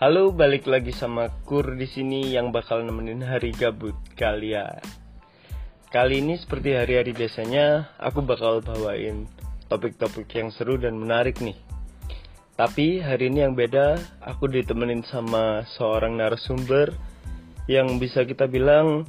Halo, balik lagi sama Kur di sini yang bakal nemenin hari gabut kalian. Kali ini seperti hari-hari biasanya, aku bakal bawain topik-topik yang seru dan menarik nih. Tapi hari ini yang beda, aku ditemenin sama seorang narasumber yang bisa kita bilang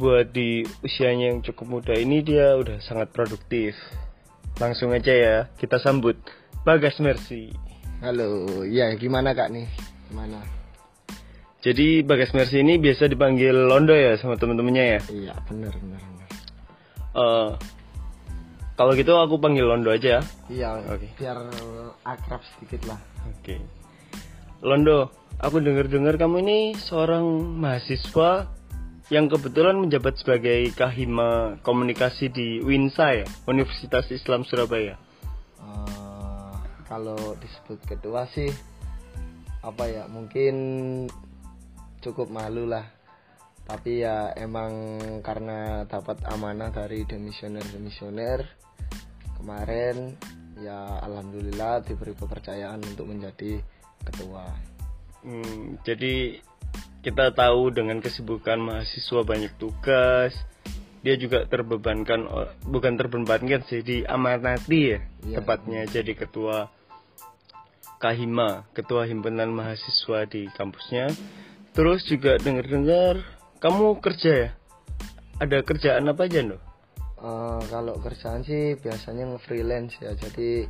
buat di usianya yang cukup muda ini dia udah sangat produktif. Langsung aja ya, kita sambut Bagas Mercy. Halo, ya gimana kak nih? Gimana? Jadi Bagas Mercy ini biasa dipanggil Londo ya sama temen-temennya ya? Iya, bener bener. bener. Eh, kalau gitu aku panggil Londo aja ya. Iya, Oke. biar akrab sedikit lah. Oke. Londo, aku dengar-dengar kamu ini seorang mahasiswa yang kebetulan menjabat sebagai Kahima Komunikasi di WINSA ya, Universitas Islam Surabaya. Eh, kalau disebut ketua sih apa ya mungkin cukup malu lah. Tapi ya emang karena dapat amanah dari demisioner demisioner kemarin ya alhamdulillah diberi kepercayaan untuk menjadi ketua. Hmm, jadi kita tahu dengan kesibukan mahasiswa banyak tugas, dia juga terbebankan bukan terbebankan sih diamanati ya Iya. tepatnya jadi ketua Kahima, ketua himpunan mahasiswa di kampusnya. Terus juga dengar-dengar kamu kerja ya? Ada kerjaan apa aja loh? Eh, kalau kerjaan sih biasanya nge-freelance ya. Jadi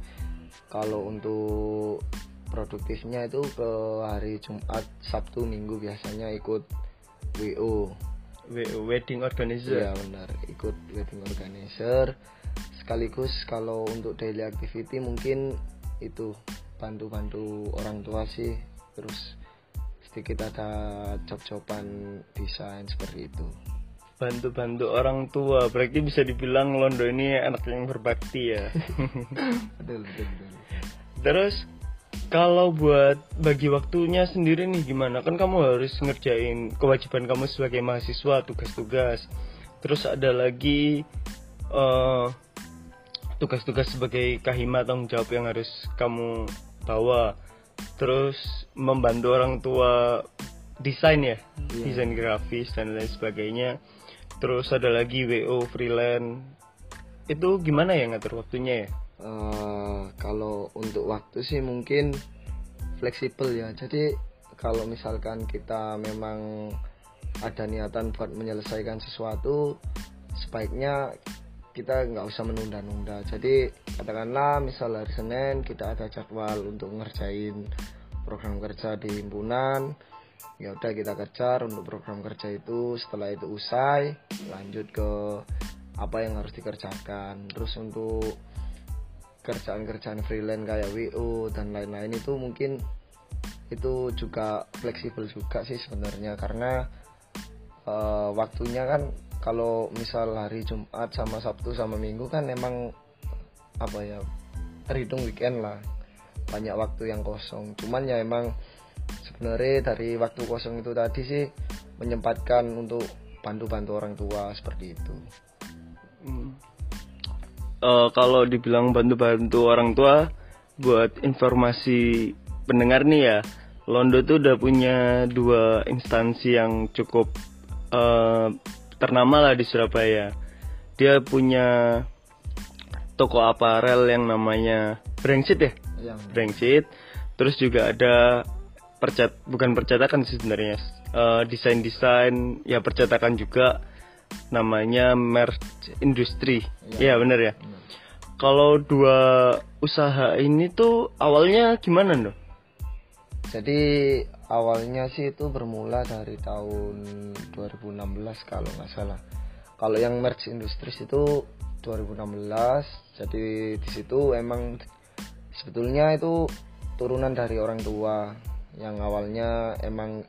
kalau untuk produktifnya itu ke hari Jumat, Sabtu, Minggu biasanya ikut WO. Wedding organizer. Iya benar, ikut wedding organizer. Sekaligus kalau untuk daily activity mungkin itu bantu-bantu orang tua sih. Terus sedikit ada job-joban desain seperti itu. Bantu-bantu orang tua, berarti bisa dibilang Londo ini anak yang berbakti ya. Betul, betul, betul. Terus kalau buat bagi waktunya sendiri nih gimana? Kan kamu harus ngerjain kewajiban kamu sebagai mahasiswa, tugas-tugas. Terus ada lagi eh, tugas-tugas sebagai kahima tanggung jawab yang harus kamu bawa. Terus membantu orang tua desain ya, Iya. desain grafis dan lain sebagainya. Terus ada lagi WO freelance. Itu gimana ya ngatur waktunya ya? Eh, kalau untuk waktu sih mungkin fleksibel ya. Jadi kalau misalkan kita memang ada niatan buat menyelesaikan sesuatu, sebaiknya kita nggak usah menunda-nunda. Jadi katakanlah misal hari Senin kita ada jadwal untuk ngerjain program kerja di himpunan, ya udah kita kejar untuk program kerja itu. Setelah itu usai, lanjut ke apa yang harus dikerjakan. Terus untuk kerjaan-kerjaan freelance kayak WO dan lain-lain itu mungkin itu juga fleksibel juga sih sebenarnya karena eh, waktunya kan kalau misal hari Jumat sama Sabtu sama Minggu kan emang apa ya terhitung weekend lah. Banyak waktu yang kosong. Cuman ya emang sebenarnya dari waktu kosong itu tadi sih menyempatkan untuk bantu-bantu orang tua seperti itu. Eh, kalau dibilang bantu-bantu orang tua buat informasi pendengar nih ya Londo tuh udah punya dua instansi yang cukup eh, ternama lah di Surabaya. Dia punya toko aparel yang namanya Brengsit ya? Yang Brengsit. Terus juga ada percat bukan percetakan sih sebenarnya. Eh, desain-desain ya percetakan juga namanya merch industri ya bener ya? Kalau dua usaha ini tuh awalnya gimana dong Jadi awalnya sih itu bermula dari tahun 2016 kalau nggak salah. Kalau yang merch industries itu 2016. Jadi di situ emang sebetulnya itu turunan dari orang tua yang awalnya emang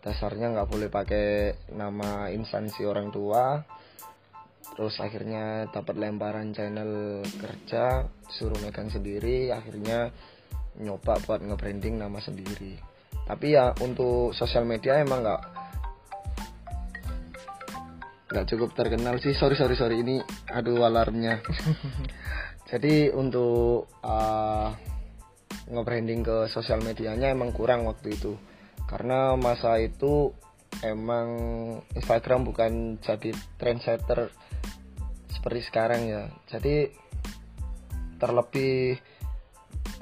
dasarnya nggak boleh pakai nama instansi orang tua. Terus akhirnya dapat lemparan channel kerja, suruh megang sendiri, akhirnya nyoba buat nge-branding nama sendiri tapi ya untuk sosial media emang nggak nggak cukup terkenal sih. Sorry sorry sorry. Ini aduh alarmnya. Jadi untuk uh, nge-branding ke sosial medianya emang kurang waktu itu. Karena masa itu emang Instagram bukan jadi trendsetter seperti sekarang ya. Jadi terlebih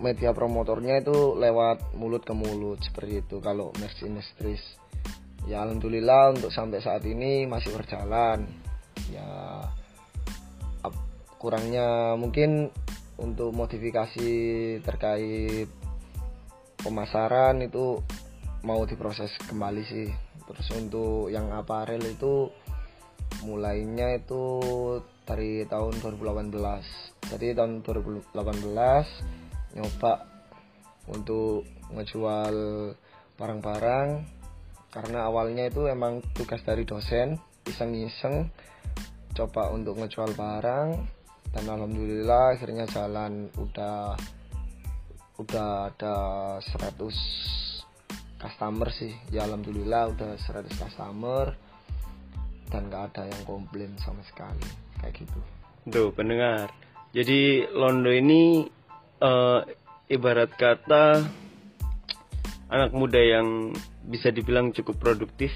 media promotornya itu lewat mulut ke mulut seperti itu. Kalau Mercy Industries ya alhamdulillah untuk sampai saat ini masih berjalan. Ya kurangnya mungkin untuk modifikasi terkait pemasaran itu mau diproses kembali sih. Terus untuk yang aparel itu mulainya itu dari tahun 2018 jadi tahun 2018 nyoba untuk ngejual barang-barang. Karena awalnya itu emang tugas dari dosen iseng-iseng coba untuk ngejual barang. Dan alhamdulillah akhirnya jalan udah udah ada 100 customer sih. Ya alhamdulillah udah 100 customer dan gak ada yang komplain sama sekali. Kayak gitu. Tuh pendengar. Jadi Londo ini uh, ibarat kata anak muda yang bisa dibilang cukup produktif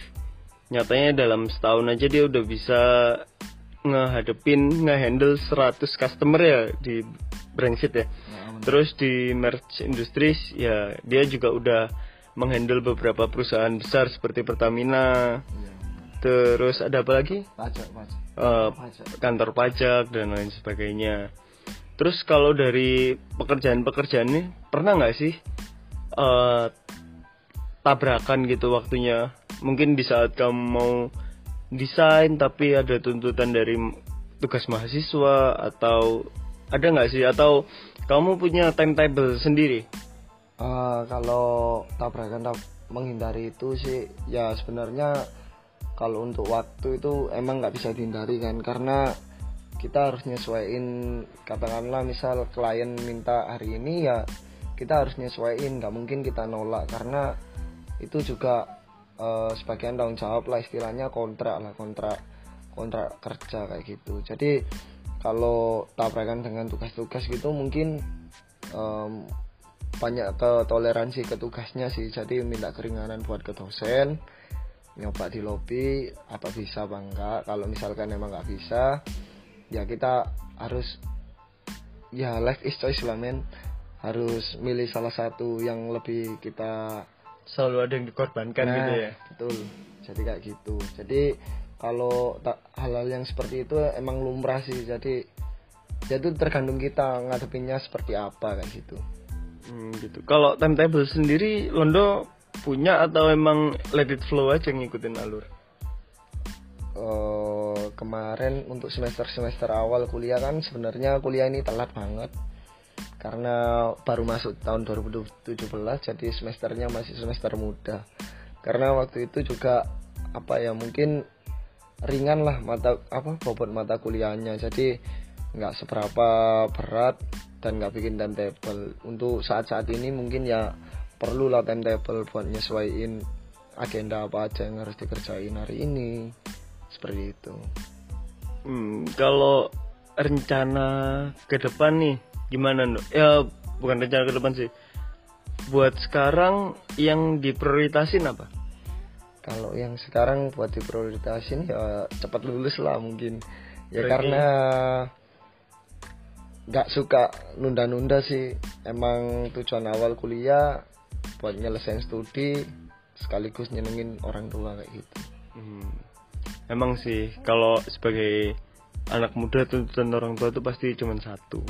nyatanya dalam setahun aja dia udah bisa ngehadepin ngehandle 100 customer ya di Brandsit ya. Nah, Terus di merch industries ya dia juga udah menghandle beberapa perusahaan besar seperti Pertamina. Ya. Terus ada apa lagi? Pajak, pajak. Uh, pajak. Kantor pajak dan lain sebagainya. Terus kalau dari pekerjaan-pekerjaan ini pernah nggak sih uh, tabrakan gitu waktunya? Mungkin di saat kamu mau desain tapi ada tuntutan dari tugas mahasiswa atau ada nggak sih atau kamu punya timetable sendiri? Uh, kalau tabrakan tab menghindari itu sih ya sebenarnya kalau untuk waktu itu emang nggak bisa dihindari kan karena kita harus nyesuaiin katakanlah misal klien minta hari ini ya kita harus nyesuaiin nggak mungkin kita nolak. Karena itu juga uh, sebagian tanggung jawab lah istilahnya kontrak lah kontrak kontrak kerja kayak gitu. Jadi kalau tabrakan dengan tugas-tugas gitu mungkin um, banyak ke toleransi ke tugasnya sih. Jadi minta keringanan buat ke dosen nyoba di lobby apa bisa apa enggak. Kalau misalkan emang nggak bisa ya kita harus ya life is choice lah men. Harus milih salah satu yang lebih kita selalu ada yang dikorbankan nah, gitu ya? betul. Jadi kayak gitu. Jadi kalau hal-hal yang seperti itu emang lumrah sih. Jadi ya itu tergantung kita ngadepinnya seperti apa kayak gitu. Hmm, gitu. Kalau timetable sendiri Londo punya atau emang let it flow aja ngikutin alur? Uh, kemarin untuk semester semester awal kuliah kan sebenarnya kuliah ini telat banget. Karena baru masuk tahun 2017 jadi semesternya masih semester muda. Karena waktu itu juga apa ya mungkin ringan lah mata apa bobot mata kuliahnya. Jadi nggak seberapa berat dan nggak bikin timetable. Untuk saat-saat ini mungkin ya perlu lah timetable buat nyesuaiin agenda apa aja yang harus dikerjain hari ini seperti itu. Hmm, kalau rencana ke depan nih gimana no? ya bukan rencana ke depan sih. Buat sekarang yang diprioritasin apa? Kalau yang sekarang buat diprioritasin ya cepat lulus lah mungkin. Ya karena nggak suka nunda-nunda sih. Emang tujuan awal kuliah buat nyelesain studi sekaligus nyenengin orang tua kayak gitu. Hmm. Emang sih kalau sebagai anak muda tuntutan orang tua itu pasti cuma satu.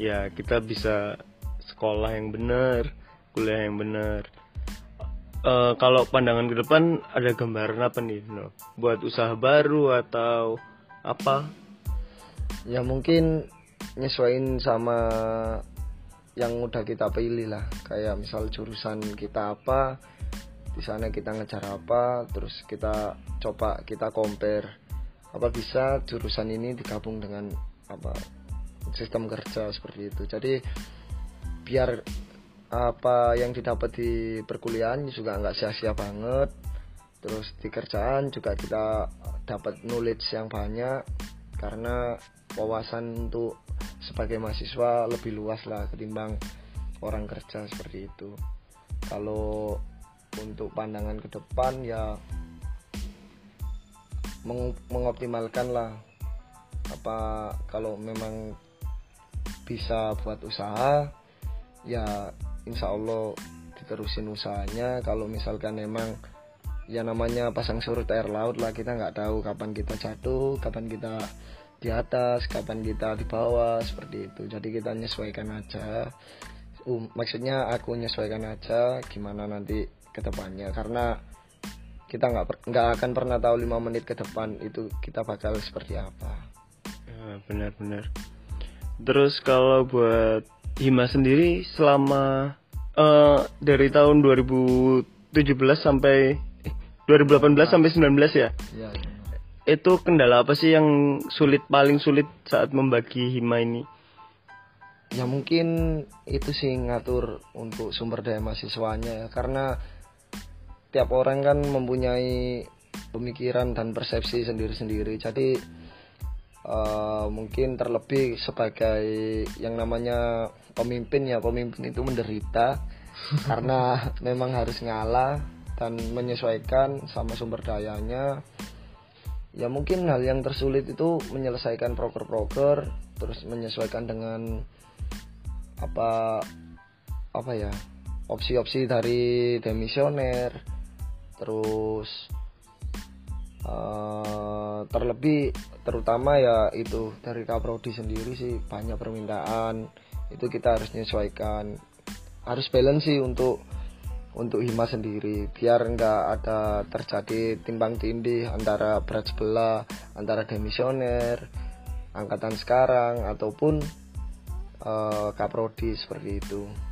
Ya kita bisa sekolah yang benar kuliah yang benar. Uh, kalau pandangan ke depan ada gambaran apa nih no? buat usaha baru atau apa? Ya mungkin nyesuaiin sama yang udah kita pilih lah. Kayak misal jurusan kita apa di sana kita ngejar apa terus kita coba kita compare. Apa bisa jurusan ini digabung dengan apa sistem kerja seperti itu. Jadi biar apa yang didapat di perkuliahan juga nggak sia-sia banget. Terus di kerjaan juga kita dapat knowledge yang banyak. Karena wawasan untuk sebagai mahasiswa lebih luas lah ketimbang orang kerja seperti itu. Kalau untuk pandangan ke depan ya meng mengoptimalkan lah apa kalau memang bisa buat usaha ya insya Allah diterusin usahanya. Kalau misalkan memang ya namanya pasang surut air laut lah kita nggak tahu kapan kita jatuh kapan kita di atas kapan kita di bawah seperti itu. Jadi kita menyesuaikan aja. Um, maksudnya aku menyesuaikan aja gimana nanti ke depannya karena kita nggak nggak akan pernah tahu lima menit ke depan itu kita bakal seperti apa benar-benar terus kalau buat Hima sendiri selama uh, dari tahun 2017 sampai eh, 2018 nah. sampai 19 ya? Ya, ya itu kendala apa sih yang sulit paling sulit saat membagi hima ini? Ya mungkin itu sih ngatur untuk sumber daya mahasiswanya ya. karena tiap orang kan mempunyai pemikiran dan persepsi sendiri-sendiri. Jadi uh, mungkin terlebih sebagai yang namanya pemimpin ya pemimpin itu menderita karena memang harus ngalah dan menyesuaikan sama sumber dayanya ya mungkin hal yang tersulit itu menyelesaikan proker-proker terus menyesuaikan dengan apa apa ya opsi-opsi dari demisioner terus uh, terlebih terutama ya itu dari kaprodi sendiri sih banyak permintaan. Itu kita harus menyesuaikan harus balance sih untuk untuk Hima sendiri. Biar nggak ada terjadi timbang tindih antara berat sebelah antara demisioner angkatan sekarang ataupun uh, kaprodi seperti itu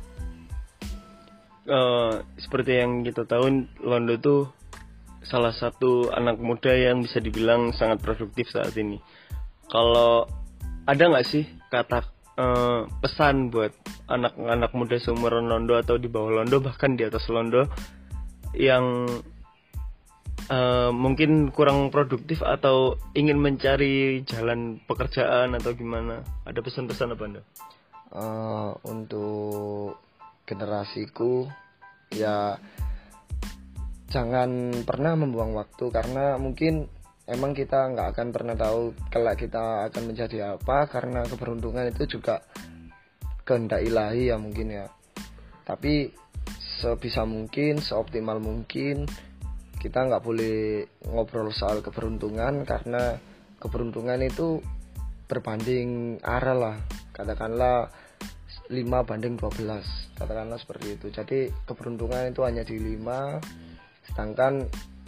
uh, seperti yang kita tahu Londo tuh salah satu anak muda yang bisa dibilang sangat produktif saat ini kalau ada nggak sih kata uh, pesan buat anak-anak muda seumuran Londo atau di bawah Londo bahkan di atas Londo yang uh, mungkin kurang produktif atau ingin mencari jalan pekerjaan atau gimana ada pesan-pesan apa anda? Uh, untuk generasiku ya jangan pernah membuang waktu karena mungkin emang kita nggak akan pernah tahu kelak kita akan menjadi apa karena keberuntungan itu juga kehendak ilahi ya mungkin ya. Tapi sebisa mungkin seoptimal mungkin kita nggak boleh ngobrol soal keberuntungan karena keberuntungan itu berbanding arah lah. Katakanlah 5 banding 12 katakanlah seperti itu. Jadi keberuntungan itu hanya di 5 sedangkan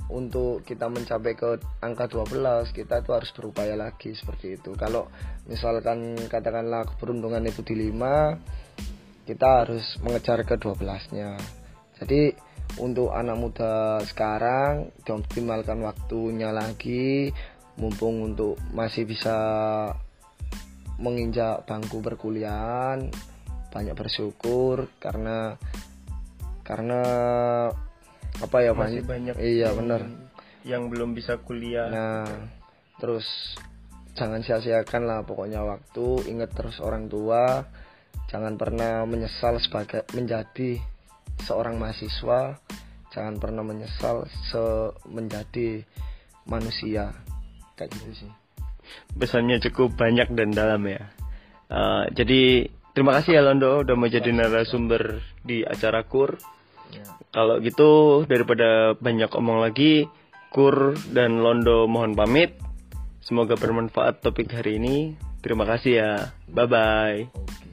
untuk kita mencapai ke angka 12 kita itu harus berupaya lagi seperti itu. Kalau misalkan katakanlah keberuntungan itu di 5 kita harus mengejar ke 12 nya jadi untuk anak muda sekarang dioptimalkan waktunya lagi. Mumpung untuk masih bisa menginjak bangku perkuliahan banyak bersyukur karena karena apa ya masih banyak iya benar. yang belum bisa kuliah. Nah terus jangan sia-siakan lah pokoknya waktu ingat terus orang tua. Jangan pernah menyesal sebagai menjadi seorang mahasiswa. Jangan pernah menyesal se menjadi manusia. Kayak gitu sih. Pesannya cukup banyak dan dalam ya. Uh, jadi terima kasih ya Londo udah mau jadi narasumber di acara kur Ya. Kalau gitu daripada banyak omong lagi, Kur dan Londo mohon pamit. Semoga bermanfaat topik hari ini. Terima kasih ya. Bye bye.